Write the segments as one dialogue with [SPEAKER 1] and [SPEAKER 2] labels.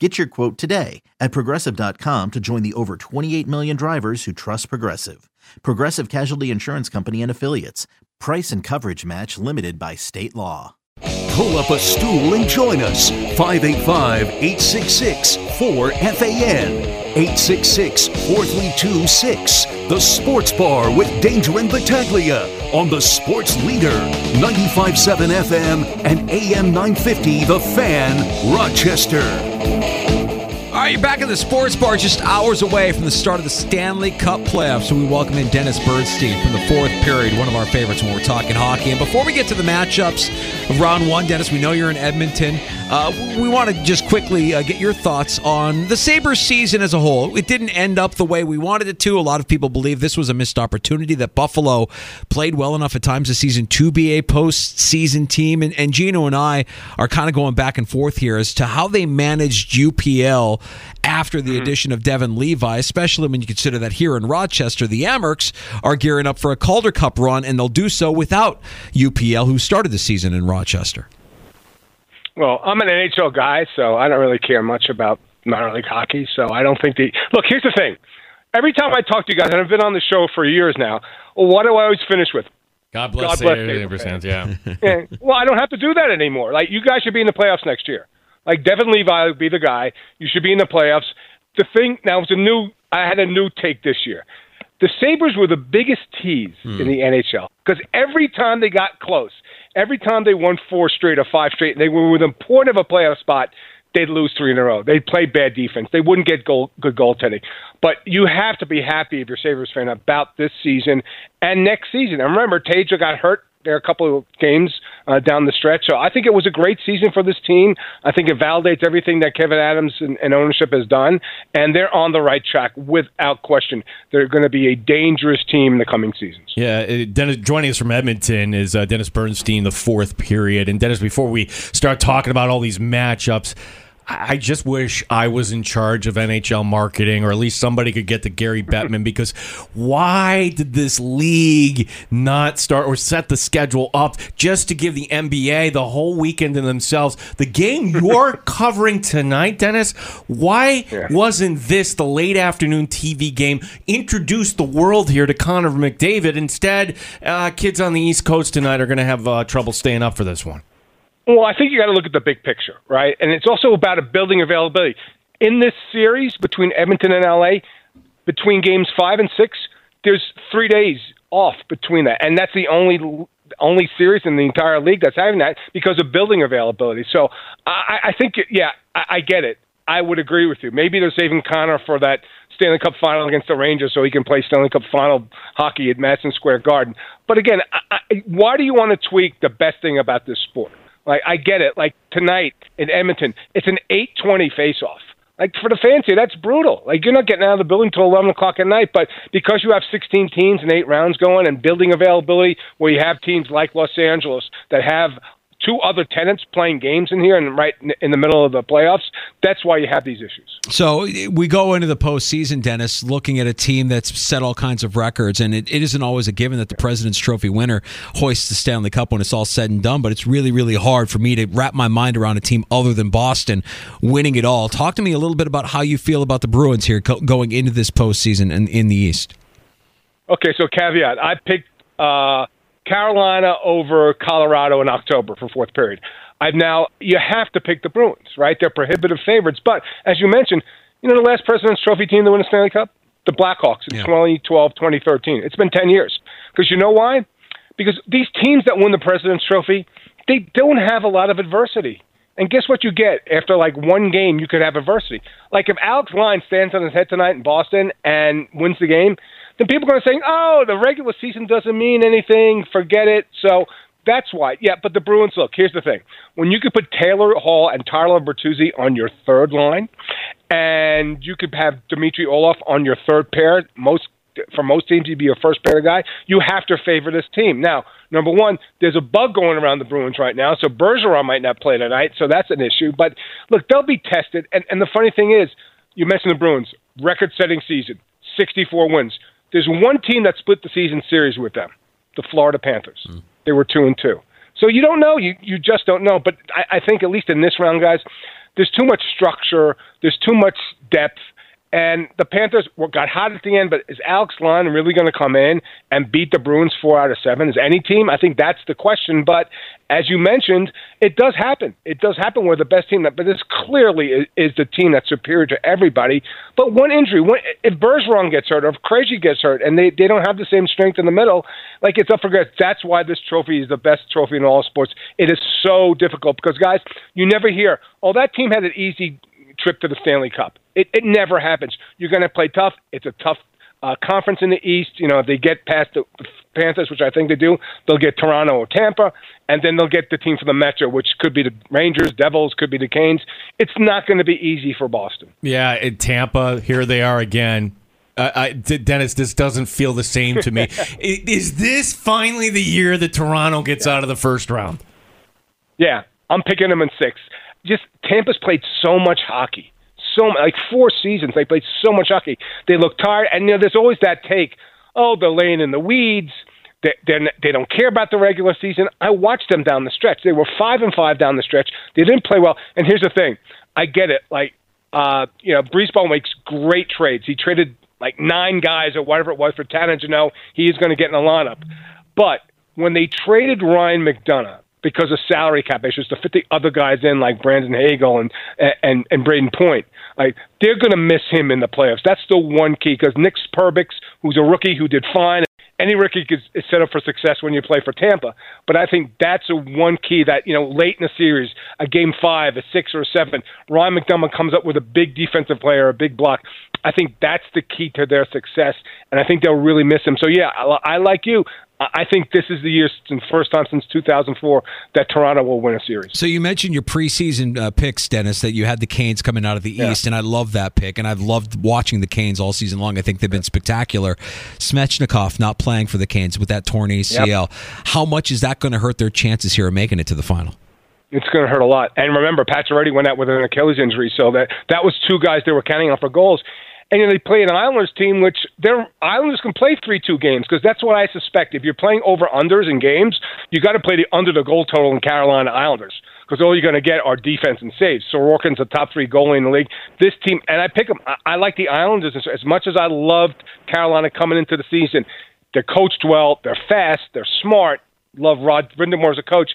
[SPEAKER 1] Get your quote today at progressive.com to join the over 28 million drivers who trust Progressive. Progressive Casualty Insurance Company and Affiliates. Price and coverage match limited by state law.
[SPEAKER 2] Pull up a stool and join us. 585 866 4FAN. 866 432 6. The Sports Bar with Danger and Battaglia on the Sports Leader. 957 FM and AM 950 The Fan, Rochester.
[SPEAKER 3] All right, you're back in the sports bar, just hours away from the start of the Stanley Cup playoffs. So we welcome in Dennis Bernstein from the fourth period, one of our favorites when we're talking hockey. And before we get to the matchups of round one, Dennis, we know you're in Edmonton. Uh, we want to just quickly uh, get your thoughts on the Sabres season as a whole. It didn't end up the way we wanted it to. A lot of people believe this was a missed opportunity, that Buffalo played well enough at times this season to be a postseason team. And, and Gino and I are kind of going back and forth here as to how they managed UPL after the addition of Devin Levi, especially when you consider that here in Rochester, the Amerks are gearing up for a Calder Cup run, and they'll do so without UPL, who started the season in Rochester.
[SPEAKER 4] Well, I'm an NHL guy, so I don't really care much about minor league hockey. So I don't think the look. Here's the thing: every time I talk to you guys, and I've been on the show for years now, well, what do I always finish with?
[SPEAKER 5] God bless,
[SPEAKER 4] God bless
[SPEAKER 5] Sabres fans. Yeah.
[SPEAKER 4] Yeah, well, I don't have to do that anymore. Like you guys should be in the playoffs next year. Like Devin Levi would be the guy. You should be in the playoffs. The thing now it's a new. I had a new take this year. The Sabres were the biggest tease hmm. in the NHL because every time they got close, every time they won four straight or five straight, and they were within point of a playoff spot, they'd lose three in a row. They'd play bad defense. They wouldn't get goal, good goaltending. But you have to be happy if you're a Sabres fan about this season and next season. And remember, Tage got hurt there are a couple of games uh, down the stretch. So I think it was a great season for this team. I think it validates everything that Kevyn Adams and, and ownership has done, and they're on the right track without question. They're going to be a dangerous team in the coming seasons.
[SPEAKER 5] Yeah, uh, Dennis, joining us from Edmonton is uh, Dennis Bernstein, the fourth period. And Dennis, before we start talking about all these matchups, I just wish I was in charge of NHL marketing, or at least somebody could get to Gary Bettman. Because why did this league not start or set the schedule up just to give the NBA the whole weekend to themselves? The game you're covering tonight, Dennis, why wasn't this the late afternoon TV game? Introduce the world here to Connor McDavid. Instead, uh, kids on the East Coast tonight are going to have uh, trouble staying up for this one.
[SPEAKER 4] Well, I think you got to look at the big picture, right? And it's also about a building availability. In this series between Edmonton and LA, between games five and six, there's three days off between that, and that's the only only series in the entire league that's having that because of building availability. So I, I think, yeah, I, I get it. I would agree with you. Maybe they're saving Connor for that Stanley Cup final against the Rangers so he can play Stanley Cup final hockey at Madison Square Garden. But again, I, I, why do you want to tweak the best thing about this sport? Like I get it. Like tonight in Edmonton, it's an eight twenty face off. Like for the fancy, that's brutal. Like you're not getting out of the building till eleven o'clock at night, but because you have sixteen teams and eight rounds going and building availability where you have teams like Los Angeles that have two other tenants playing games in here and right in the middle of the playoffs, that's why you have these issues.
[SPEAKER 3] So we go into the postseason, Dennis, looking at a team that's set all kinds of records, and it, it isn't always a given that the President's Trophy winner hoists the Stanley Cup when it's all said and done. But it's really, really hard for me to wrap my mind around a team other than Boston winning it all. Talk to me a little bit about how you feel about the Bruins here co- going into this postseason in, in the East.
[SPEAKER 4] Okay, so caveat: I picked uh, Carolina over Colorado in October for fourth period. I've now you have to pick the Bruins, right? They're prohibitive favorites, but as you mentioned, You know the last President's Trophy team to win a Stanley Cup? The Blackhawks in
[SPEAKER 3] Yeah.
[SPEAKER 4] 2012, 2013. It's been 10 years. Because you know why? Because these teams that win the President's Trophy, they don't have a lot of adversity. And guess what you get after like one game? You could have adversity. Like if Alex Lyon stands on his head tonight in Boston and wins the game, then people are going to say, "Oh, the regular season doesn't mean anything. Forget it." So that's why. Yeah, but the Bruins. Look, here's the thing: when you could put Taylor Hall and Tyler Bertuzzi on your third line, and you could have Dmitry Orlov on your third pair, most for most teams, he'd be your first pair guy. You have to favor this team. Now, number one, there's a bug going around the Bruins right now, so Bergeron might not play tonight, so that's an issue. But look, they'll be tested. And, and the funny thing is, you mentioned the Bruins, record-setting season, 64 wins. There's one team that split the season series with them, the Florida Panthers. Hmm. They were two and two. So you don't know. You you just don't know. But I, I think at least in this round, guys, there's too much structure. There's too much depth. And the Panthers got hot at the end, but is Alex Lyon really going to come in and beat the Bruins four out of seven? Is any team? I think that's the question. But as you mentioned, it does happen. It does happen where the best team, that, but this clearly is, the team that's superior to everybody. But one injury, one, if Bergeron gets hurt or if Krejci gets hurt, and they, they don't have the same strength in the middle, like it's up for grabs. That's why this trophy is the best trophy in all sports. It is so difficult because guys, you never hear, oh, that team had an easy trip to the Stanley Cup. It, it never happens. You're going to play tough. It's a tough uh, conference in the East. You know, if they get past the Panthers, which I think they do, they'll get Toronto or Tampa, and then they'll get the team from the Metro, which could be the Rangers, Devils, could be the Canes. It's not going to be easy for Boston.
[SPEAKER 5] Yeah, in Tampa, here they are again. Uh, I, Dennis, this doesn't feel the same to me. Is this finally the year that Toronto gets out of the first round?
[SPEAKER 4] Yeah, I'm picking them in six. Just Tampa's played so much hockey, so like four seasons. They played so much hockey. They look tired, and you know, there's always that take. Oh, they're laying in the weeds. They they don't care about the regular season. I watched them down the stretch. They were five and five down the stretch. They didn't play well. And here's the thing, I get it. Like, uh, you know, BriseBois makes great trades. He traded like nine guys or whatever it was for Tanner Jeannot. He is going to get in the lineup. But when they traded Ryan McDonagh because of salary cap issues to fit the other guys in like Brandon Hagel and and and Brayden Point, like they're going to miss him in the playoffs. That's the one key because Nick Perbix, who's a rookie who did fine. Any rookie is, set up for success when you play for Tampa, but I think that's a one key that you know late in the series, a game five, a six or a seven, Ryan McDonagh comes up with a big defensive player, a big block. I think that's the key to their success, and I think they'll really miss him. So yeah, I like you. I think this is the year since first time since 2004 that Toronto will win a series.
[SPEAKER 3] So you mentioned your preseason uh, picks, Dennis, that you had the Canes coming out of the East, and I love that pick, and I've loved watching the Canes all season long. I think they've been spectacular. Svechnikov not playing for the Canes with that torn ACL. How much is that going to hurt their chances here of making it to the final?
[SPEAKER 4] It's going to hurt a lot. And remember, Pacioretty went out with an Achilles injury, so that that was two guys they were counting on for goals. And then they play an Islanders team, which their Islanders can play three-two games because that's what I suspect. If you're playing over unders in games, you got to play the under the goal total in Carolina Islanders because all you're going to get are defense and saves. Sorokin's a top three goalie in the league. This team, and I pick them. I, I like the Islanders as, as much as I loved Carolina coming into the season. They're coached well. They're fast. They're smart. Love Rod Brind'Amour as a coach.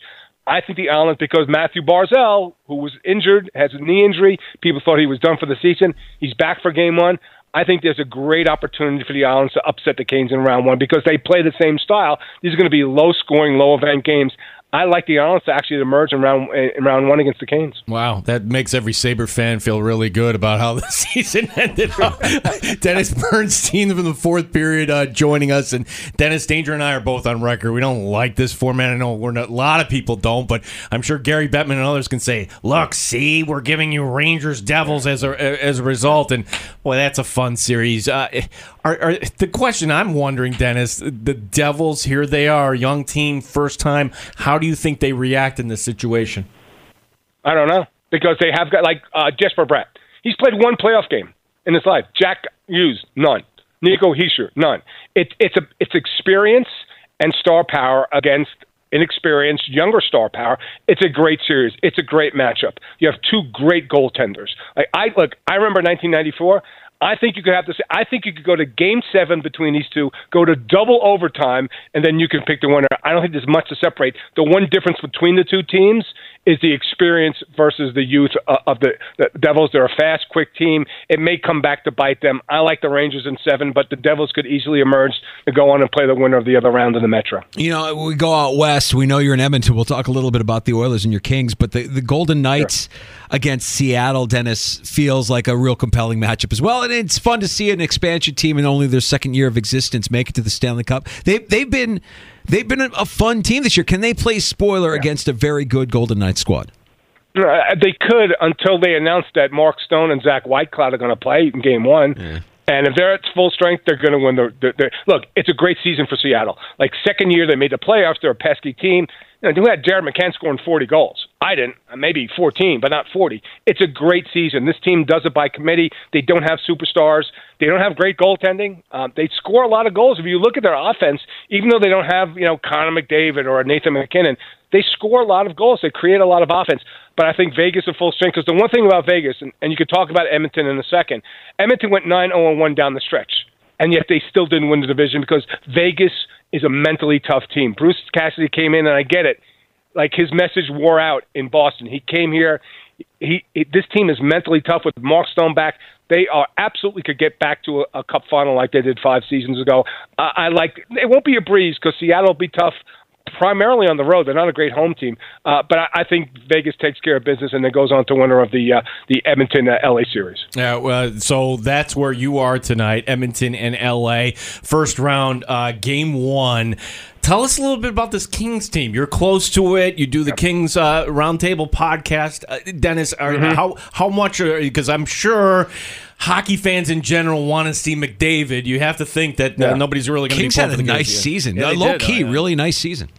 [SPEAKER 4] I think the Islanders, because Mathew Barzal, who was injured, has a knee injury, people thought he was done for the season. He's back for game one. I think there's a great opportunity for the Islanders to upset the Canes in round one because they play the same style. These are going to be low scoring, low event games. I like the Islanders to actually emerge in round in round one against the Canes.
[SPEAKER 5] Wow, that makes every Sabre fan feel really good about how the season ended. up. Dennis Bernstein from the fourth period uh, joining us, and Dennis Danger and I are both on record. We don't like this format. I know we're not, a lot of people don't, but I'm sure Gary Bettman and others can say, "Look, see, we're giving you Rangers Devils as a as a result." And boy, that's a fun series. Uh, are, are, the question I'm wondering, Dennis, the Devils here they are, young team, first time. How do you think they react in this situation?
[SPEAKER 4] I don't know because they have got like uh, Jesper Bratt. He's played one playoff game in his life. Jack Hughes, none. Nico Hischier, none. It's it's a it's experience and star power against inexperienced younger star power. It's a great series. It's a great matchup. You have two great goaltenders. Like I look, I remember 1994. I think you could have say. I think you could go to Game Seven between these two, go to double overtime, and then you can pick the winner. I don't think there's much to separate. The one difference between the two teams is the experience versus the youth uh, of the, the Devils. They're a fast, quick team. It may come back to bite them. I like the Rangers in seven, but the Devils could easily emerge to go on and play the winner of the other round in the Metro.
[SPEAKER 3] You know, we go out west. We know you're in Edmonton. We'll talk a little bit about the Oilers and your Kings, but the, the Golden Knights sure. against Seattle, Dennis, feels like a real compelling matchup as well. And it's fun to see an expansion team in only their second year of existence make it to the Stanley Cup. They, they've been they've been a, fun team this year. Can they play spoiler yeah. against a very good Golden Knights squad?
[SPEAKER 4] Uh, they could until they announced that Mark Stone and Zach Whitecloud are going to play in Game One. Yeah. And if they're at full strength, they're going to win the, the, the. Look, it's a great season for Seattle. Like second year, they made the playoffs. They're a pesky team. You know, who had Jared McCann scoring 40 goals? I didn't. Maybe 14, but not 40. It's a great season. This team does it by committee. They don't have superstars. They don't have great goaltending. Um, they score a lot of goals. If you look at their offense, even though they don't have you know Connor McDavid or Nathan MacKinnon, they score a lot of goals. They create a lot of offense. But I think Vegas is full strength because the one thing about Vegas, and, and you could talk about Edmonton in a second, Edmonton went 9 0 1 down the stretch, and yet they still didn't win the division because Vegas is a mentally tough team. Bruce Cassidy came in, and I get it. Like his message wore out in Boston. He came here. He, he this team is mentally tough with Mark Stone back. They are absolutely could get back to a, a cup final like they did five seasons ago. Uh, I like it won't be a breeze because Seattle will be tough primarily on the road. They're not a great home team, uh, but I, I, think Vegas takes care of business and then goes on to winner of the uh, the Edmonton uh, LA series.
[SPEAKER 5] Yeah, uh, so that's where you are tonight, Edmonton and LA, first round, uh, game one. Tell us a little bit about this Kings team. You're close to it. You do the Kings uh, Roundtable podcast, Dennis. Are, mm-hmm. How how much? Because I'm sure hockey fans in general want to see McDavid. You have to think that uh, nobody's really going to be.
[SPEAKER 3] Kings had a nice season. Yeah, low did, key, oh, yeah. really nice season.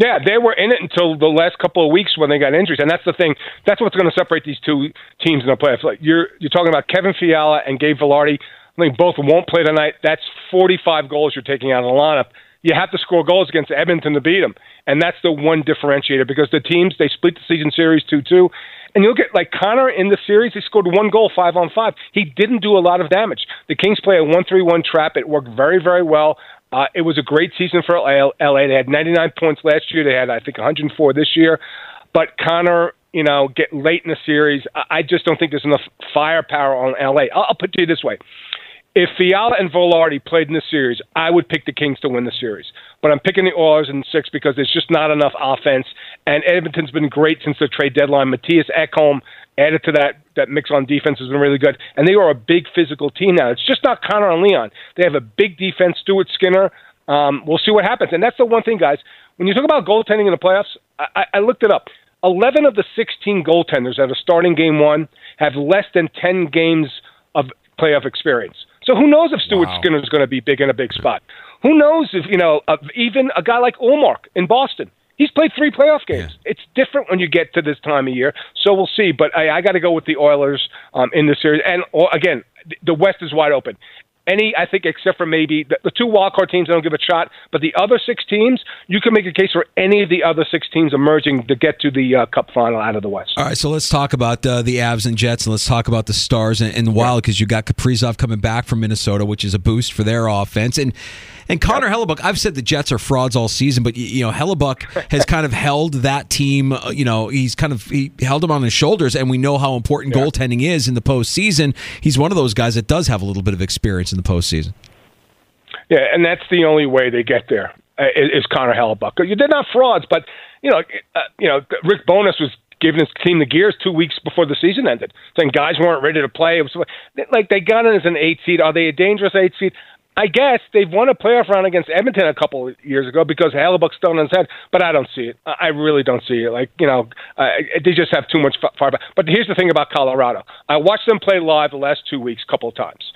[SPEAKER 4] Yeah, they were in it until the last couple of weeks when they got injuries, and that's the thing. That's what's going to separate these two teams in the playoffs. Like you're you're talking about Kevin Fiala and Gabe Vilardi. I think both won't play tonight. That's 45 goals you're taking out of the lineup. You have to score goals against Edmonton to beat them, and that's the one differentiator because the teams they split the season series two two. And you look at like Connor in the series, he scored one goal, five on five. He didn't do a lot of damage. The Kings play a one-three-one trap. It worked very, very well. Uh, it was a great season for LA. They had 99 points last year. They had, I think, 104 this year. But Connor, you know, get late in the series. I just don't think there's enough firepower on LA. I'll put it to you this way: if Fiala and Vilardi played in the series, I would pick the Kings to win the series. But I'm picking the Oilers in six because there's just not enough offense. And Edmonton's been great since the trade deadline. Mattias Ekholm added to that that mix on defense has been really good, and they are a big physical team now. It's just not Connor and Leon. They have a big defense. Stuart Skinner. Um, we'll see what happens, and that's the one thing, guys. When you talk about goaltending in the playoffs, I, I looked it up. Eleven of the sixteen goaltenders that are starting game one have less than ten games of playoff experience. So who knows if Stuart wow. Skinner is going to be big in a big spot? Who knows if you know even a guy like Ullmark in Boston? He's played three playoff games. Yeah. It's different when you get to this time of year. So we'll see. But I, I got to go with the Oilers um, in the series. And again, the West is wide open any, I think, except for maybe the, the two wildcard teams, I don't give a shot. But the other six teams, you can make a case for any of the other six teams emerging to get to the uh, Cup final out of the West.
[SPEAKER 3] All right, so let's talk about uh, the Avs and Jets, and let's talk about the Stars and, and the Wild because you got Kaprizov coming back from Minnesota, which is a boost for their offense. And and Connor yep. Hellebuyck, I've said the Jets are frauds all season, but you know Hellebuyck has kind of held that team. Uh, you know, he's kind of he held them on his shoulders, and we know how important goaltending is in the postseason. He's one of those guys that does have a little bit of experience in the postseason.
[SPEAKER 4] Yeah, and that's the only way they get there uh, is, Connor Hellebuyck. They're not frauds, but you know, uh, you know, Rick Bowness was giving his team the gears two weeks before the season ended, saying guys weren't ready to play. It was like they got in as an eight seed. Are they a dangerous eight seed? I guess they've won a playoff round against Edmonton a couple of years ago because Hellebuyck's still on his head, but I don't see it. I really don't see it. Like you know, uh, they just have too much back. But here's the thing about Colorado: I watched them play live the last two weeks, a couple of times.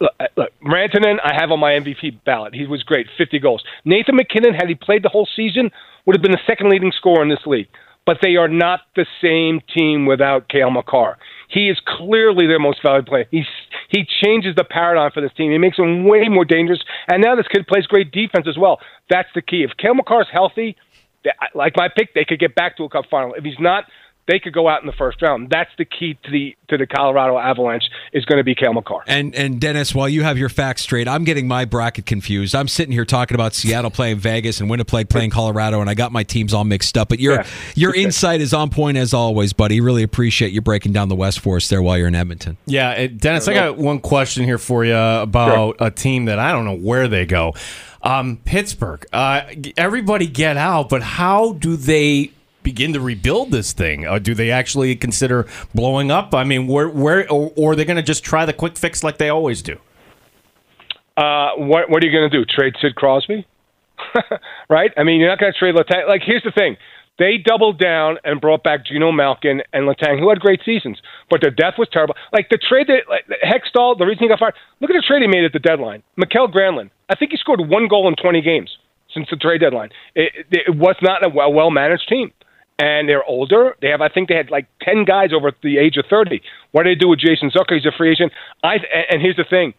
[SPEAKER 4] Look, look, Rantanen, I have on my MVP ballot. He was great, 50 goals. Nathan MacKinnon, had he played the whole season, would have been the second leading scorer in this league. But they are not the same team without Cale Makar. He is clearly their most valuable player. He's he changes the paradigm for this team. He makes them way more dangerous. And now this kid plays great defense as well. That's the key. If Cale Makar's healthy, like my pick, they could get back to a cup final. If he's not, they could go out in the first round. That's the key to the to the Colorado Avalanche is going to be Cale Makar.
[SPEAKER 3] And and Dennis, while you have your facts straight, I'm getting my bracket confused. I'm sitting here talking about Seattle playing Vegas and Winnipeg playing Colorado, and I got my teams all mixed up. But your
[SPEAKER 4] Yeah.
[SPEAKER 3] your insight is on point as always, buddy. Really appreciate you breaking down the West for us there while you're in Edmonton.
[SPEAKER 5] Yeah, it, Dennis, I got one question here for you about a team that I don't know where they go. Um, Pittsburgh. Uh, everybody get out, but how do they begin to rebuild this thing? Uh, do they actually consider blowing up? I mean, where, where, or, or are they going to just try the quick fix like they always do?
[SPEAKER 4] Uh, what what are you going to do? Trade Sid Crosby? right? I mean, you're not going to trade Letang. Like, here's the thing: they doubled down and brought back Geno Malkin and Letang, who had great seasons, but their depth was terrible. Like the trade that like, Hextall, the reason he got fired. Look at the trade he made at the deadline. Mikael Granlund. I think he scored one goal in 20 games since the trade deadline. It, it, was not a well managed team. And they're older. They have, I think, they had like ten guys over the age of thirty. What do they do with Jason Zucker? He's a free agent. I and here's the thing: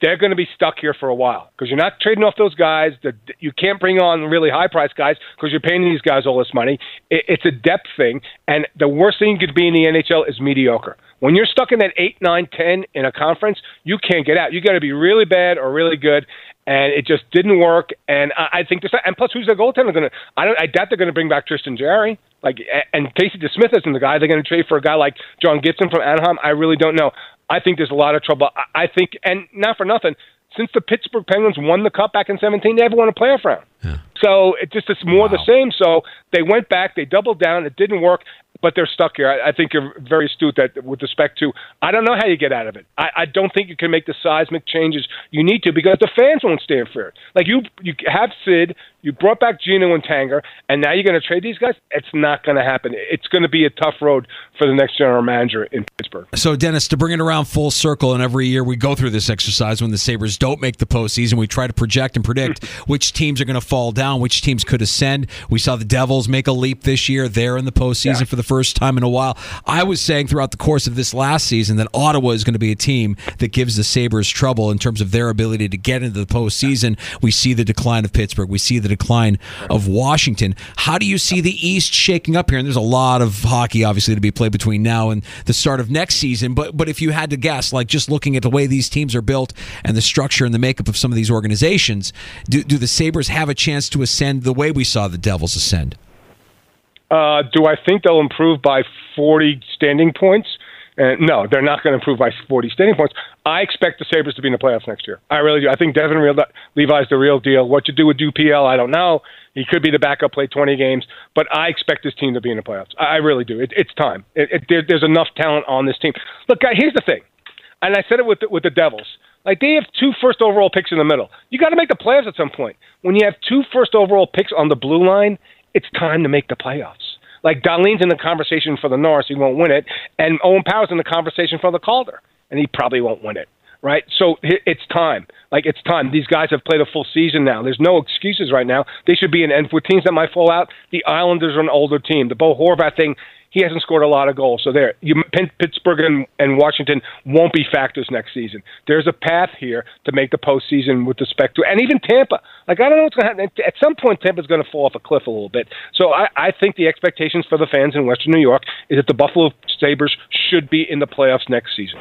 [SPEAKER 4] they're going to be stuck here for a while because you're not trading off those guys. The, you can't bring on really high price guys because you're paying these guys all this money. It, it's a depth thing, and the worst thing you could be in the NHL is mediocre. When you're stuck in that eight, nine, ten in a conference, you can't get out. You got to be really bad or really good, and it just didn't work. And I, I think this, and plus, who's their goaltender going to? I don't. I doubt they're going to bring back Tristan Jarry. Like, and Casey DeSmith isn't the guy. They're going to trade for a guy like John Gibson from Anaheim. I really don't know. I think there's a lot of trouble. I, think, and not for nothing, since the Pittsburgh Penguins won the Cup back in 17, they haven't won a playoff round. So it just it's more the same. So they went back, they doubled down. It didn't work, but they're stuck here. I, I think you're very astute that with respect to. I don't know how you get out of it. I, I don't think you can make the seismic changes you need to because the fans won't stand for it. Like you, you have Sid, you brought back Geno and Tanger, and now you're going to trade these guys. It's not going to happen. It's going to be a tough road for the next general manager in Pittsburgh.
[SPEAKER 3] So, Dennis, to bring it around full circle, and every year we go through this exercise when the Sabres don't make the postseason, we try to project and predict hmm. which teams are going to fall down, which teams could ascend. We saw the Devils make a leap this year. They're in the postseason
[SPEAKER 4] Yeah.
[SPEAKER 3] for the first time in a while. I was saying throughout the course of this last season that Ottawa is going to be a team that gives the Sabres trouble in terms of their ability to get into the postseason. We see the decline of Pittsburgh. We see the decline of Washington. How do you see the East shaking up here? And there's a lot of hockey, obviously, to be played between now and the start of next season. But but if you had to guess, like just looking at the way these teams are built and the structure and the makeup of some of these organizations, do, do the Sabres have a chance to ascend the way we saw the Devils ascend?
[SPEAKER 4] Uh, do I think they'll improve by 40 standing points? Uh, no, they're not going to improve by 40 standing points. I expect the Sabres to be in the playoffs next year. I really do. I think Devin Real, Levi's the real deal. What you do with Dupiel, I don't know. He could be the backup, play 20 games, but I expect this team to be in the playoffs. I really do. It, it's time. It, it, there, there's enough talent on this team. Look, guy, here's the thing, and I said it with with the Devils. Like they have two first overall picks in the middle. You got to make the playoffs at some point. When you have two first overall picks on the blue line, it's time to make the playoffs. Like Dahlin's in the conversation for the Norris, he won't win it, and Owen Power's in the conversation for the Calder, and he probably won't win it. Right, so it's time. Like it's time. These guys have played a full season now. There's no excuses right now. They should be in. And for teams that might fall out, the Islanders are an older team. The Bo Horvat thing, he hasn't scored a lot of goals. So there, you, Pittsburgh and, and Washington won't be factors next season. There's a path here to make the postseason with respect to, and even Tampa. Like I don't know what's going to happen. At some point, Tampa's going to fall off a cliff a little bit. So I, I think the expectations for the fans in Western New York is that the Buffalo Sabres should be in the playoffs next season.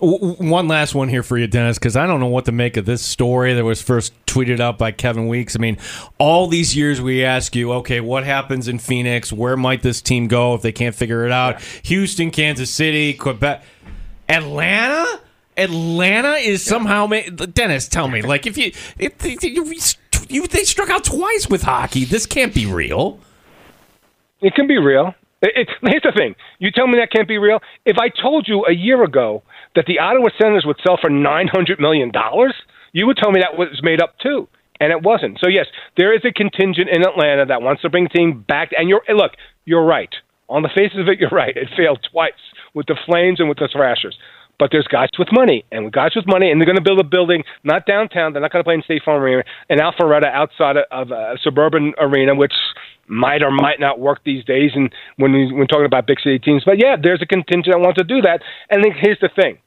[SPEAKER 5] W- One last one here for you, Dennis, because I don't know what to make of this story that was first tweeted out by Kevin Weekes. I mean, all these years we ask you, okay, what happens in Phoenix? Where might this team go if they can't figure it out? Houston, Kansas City, Quebec, Atlanta. Atlanta is somehow ma- Dennis. Tell me, like, if you if, if you, you they struck out twice with hockey, this can't be real.
[SPEAKER 4] It can be real. Here's the thing. You tell me that can't be real. If I told you a year ago that the Ottawa Senators would sell for nine hundred million dollars, you would tell me that was made up too, and it wasn't. So yes, there is a contingent in Atlanta that wants to bring the team back. And you're look, you're right. On the face of it, you're right. It failed twice with the Flames and with the Thrashers. But there's guys with money, and with guys with money, and they're going to build a building not downtown. They're not going to play in State Farm Arena, in Alpharetta outside of, of a suburban arena, which might or might not work these days. And when we, when talking about big city teams, but yeah, there's a contingent that wants to do that. And then here's the thing: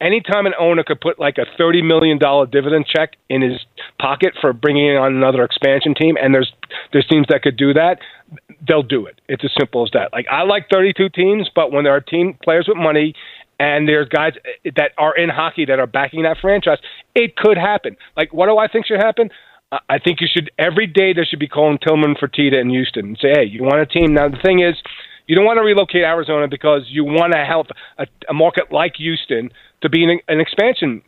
[SPEAKER 4] anytime an owner could put like a thirty million dollar dividend check in his pocket for bringing on another expansion team, and there's there's teams that could do that, they'll do it. It's as simple as that. Like I like thirty two teams, but when there are team players with money and there's guys that are in hockey that are backing that franchise, it could happen. Like what do I think should happen? I think you should every day there should be Colin Tilman Fertitta in Houston and say, hey, you want a team. Now the thing is, you don't want to relocate Arizona because you want to help a, a market like Houston to be an, an expansion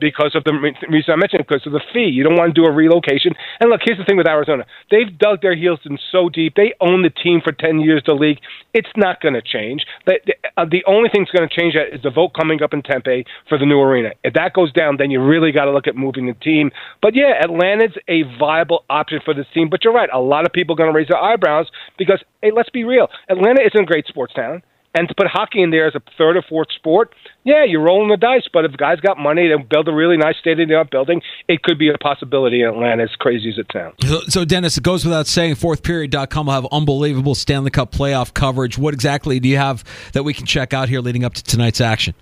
[SPEAKER 4] because of the reason I mentioned, because of the fee. You don't want to do a relocation. And look, here's the thing with Arizona: they've dug their heels in so deep. They own the team for ten years. The league. It's not going to change. The, the, uh, the only thing that's going to change that is the vote coming up in Tempe for the new arena. If that goes down, then you really got to look at moving the team. But yeah, Atlanta's a viable option for this team. But you're right. A lot of people are going to raise their eyebrows because hey, let's be real. Atlanta isn't a great sports town. And to put hockey in there as a third or fourth sport, yeah, you're rolling the dice. But if guys got money to build a really nice state of the art building, it could be a possibility in Atlanta, as crazy as it sounds.
[SPEAKER 3] So, so, Dennis, it goes without saying, fourthperiod.com will have unbelievable Stanley Cup playoff coverage. What exactly do you have that we can check out here leading up to tonight's action?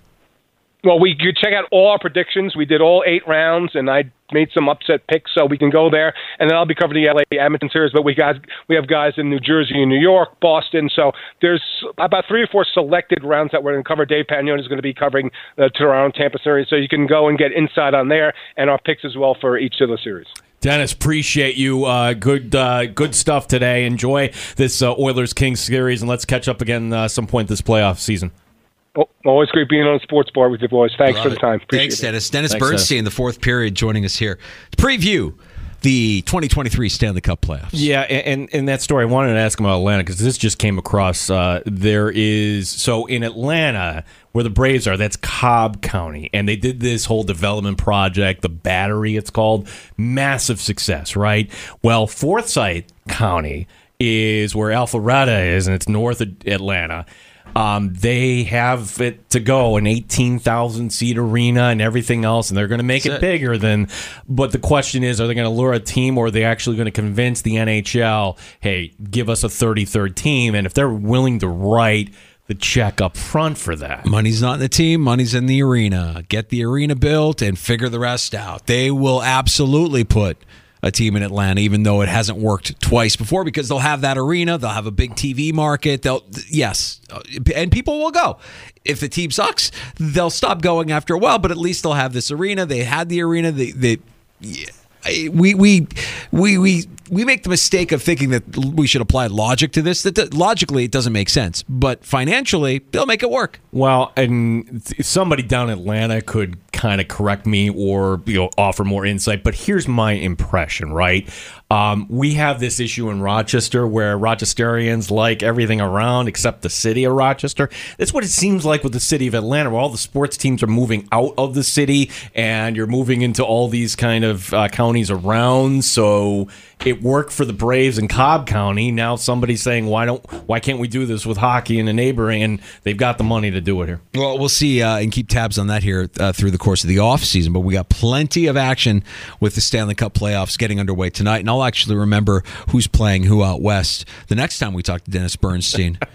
[SPEAKER 4] Well, we could check out all our predictions. We did all eight rounds, and I made some upset picks, so we can go there. And then I'll be covering the LA Edmonton series. But we guys, we have guys in New Jersey and New York, Boston. So there's about three or four selected rounds that we're going to cover. Dave Pagnotta is going to be covering the Toronto Tampa series, so you can go and get insight on there and our picks as well for each of the series.
[SPEAKER 5] Dennis, appreciate you. Uh, good, uh, good stuff today. Enjoy this uh, Oilers Kings series, and let's catch up again uh, some point this playoff season.
[SPEAKER 4] Oh, always great being on Sports Bar with you boys. Thanks
[SPEAKER 3] Love
[SPEAKER 4] for the time.
[SPEAKER 3] Appreciate Thanks, Dennis. Dennis Thanks, Bernstein, Dennis. the fourth period, joining us here to preview the 2023 Stanley Cup playoffs.
[SPEAKER 5] Yeah, and in that story, I wanted to ask about Atlanta because this just came across. Uh, there is so in Atlanta where the Braves are, that's Cobb County, and they did this whole development project, the Battery, it's called, massive success, right? Well, Forsyth County is where Alpharetta is, and it's north of Atlanta um, they have it to go an 18,000 seat arena and everything else, and they're going to make it, it, bigger than. But the question is, are they going to lure a team or are they actually going to convince the NHL, hey, give us a 33rd team? And if they're willing to write the check up front for that.
[SPEAKER 3] Money's not in the team, money's in the arena. Get the arena built and figure the rest out. They will absolutely put a team in Atlanta, even though it hasn't worked twice before, because they'll have that arena, they'll have a big TV market. They'll yes, uh, and people will go. If the team sucks, they'll stop going after a while, but at least they'll have this arena. They had the arena. They, they yeah we we we we we make the mistake of thinking that we should apply logic to this. That logically it doesn't make sense, but financially they'll make it work.
[SPEAKER 5] Well, and somebody down in Atlanta could kind of correct me or you know offer more insight. But here's my impression. Right, um, we have this issue in Rochester where Rochesterians like everything around except the city of Rochester. That's what it seems like with the city of Atlanta, where all the sports teams are moving out of the city and you're moving into all these kind of uh, counties around. So it worked for the Braves in Cobb County. Now somebody's saying, why don't why can't we do this with hockey in the neighboring? And they've got the money to do it here.
[SPEAKER 3] Well, we'll see uh, and keep tabs on that here uh, through the course of the off season. But we got plenty of action with the Stanley Cup playoffs getting underway tonight, and I'll actually remember who's playing who out west the next time we talk to Dennis Bernstein.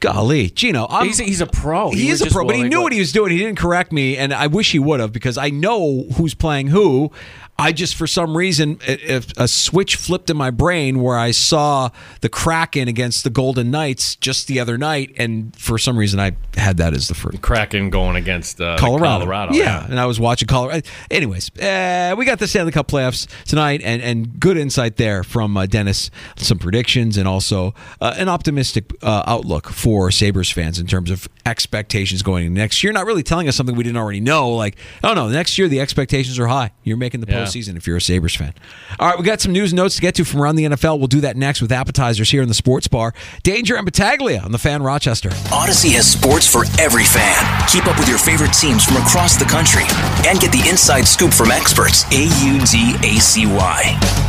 [SPEAKER 3] Golly, Gino,
[SPEAKER 5] he's, he's, a pro.
[SPEAKER 3] He, he is a pro, but he knew what he was doing. He didn't correct me, and I wish he would have because I know who's playing who. I just, for some reason, if a switch flipped in my brain where I saw the Kraken against the Golden Knights just the other night, and for some reason I had that as the first.
[SPEAKER 5] Kraken going against uh,
[SPEAKER 3] Colorado.
[SPEAKER 5] Colorado.
[SPEAKER 3] Yeah. and I was watching Colorado. Anyways, uh, we got the Stanley Cup playoffs tonight, and, and good insight there from uh, Dennis. Some predictions and also uh, an optimistic uh, outlook for Sabres fans in terms of expectations going next year. Not really telling us something we didn't already know. Like, oh no, next year the expectations are high. You're making the yeah season if you're a Sabres fan. All right, we got some news and notes to get to from around the NFL. We'll do that next with appetizers here in the sports bar. Danger and Battaglia on the fan Rochester.
[SPEAKER 6] Audacy has sports for every fan. Keep up with your favorite teams from across the country and get the inside scoop from experts. A U D A C Y.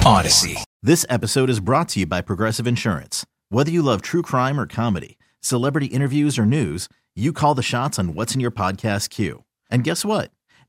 [SPEAKER 6] Audacy.
[SPEAKER 1] This episode is brought to you by Progressive Insurance. Whether you love true crime or comedy, celebrity interviews or news, you call the shots on what's in your podcast queue. And guess what?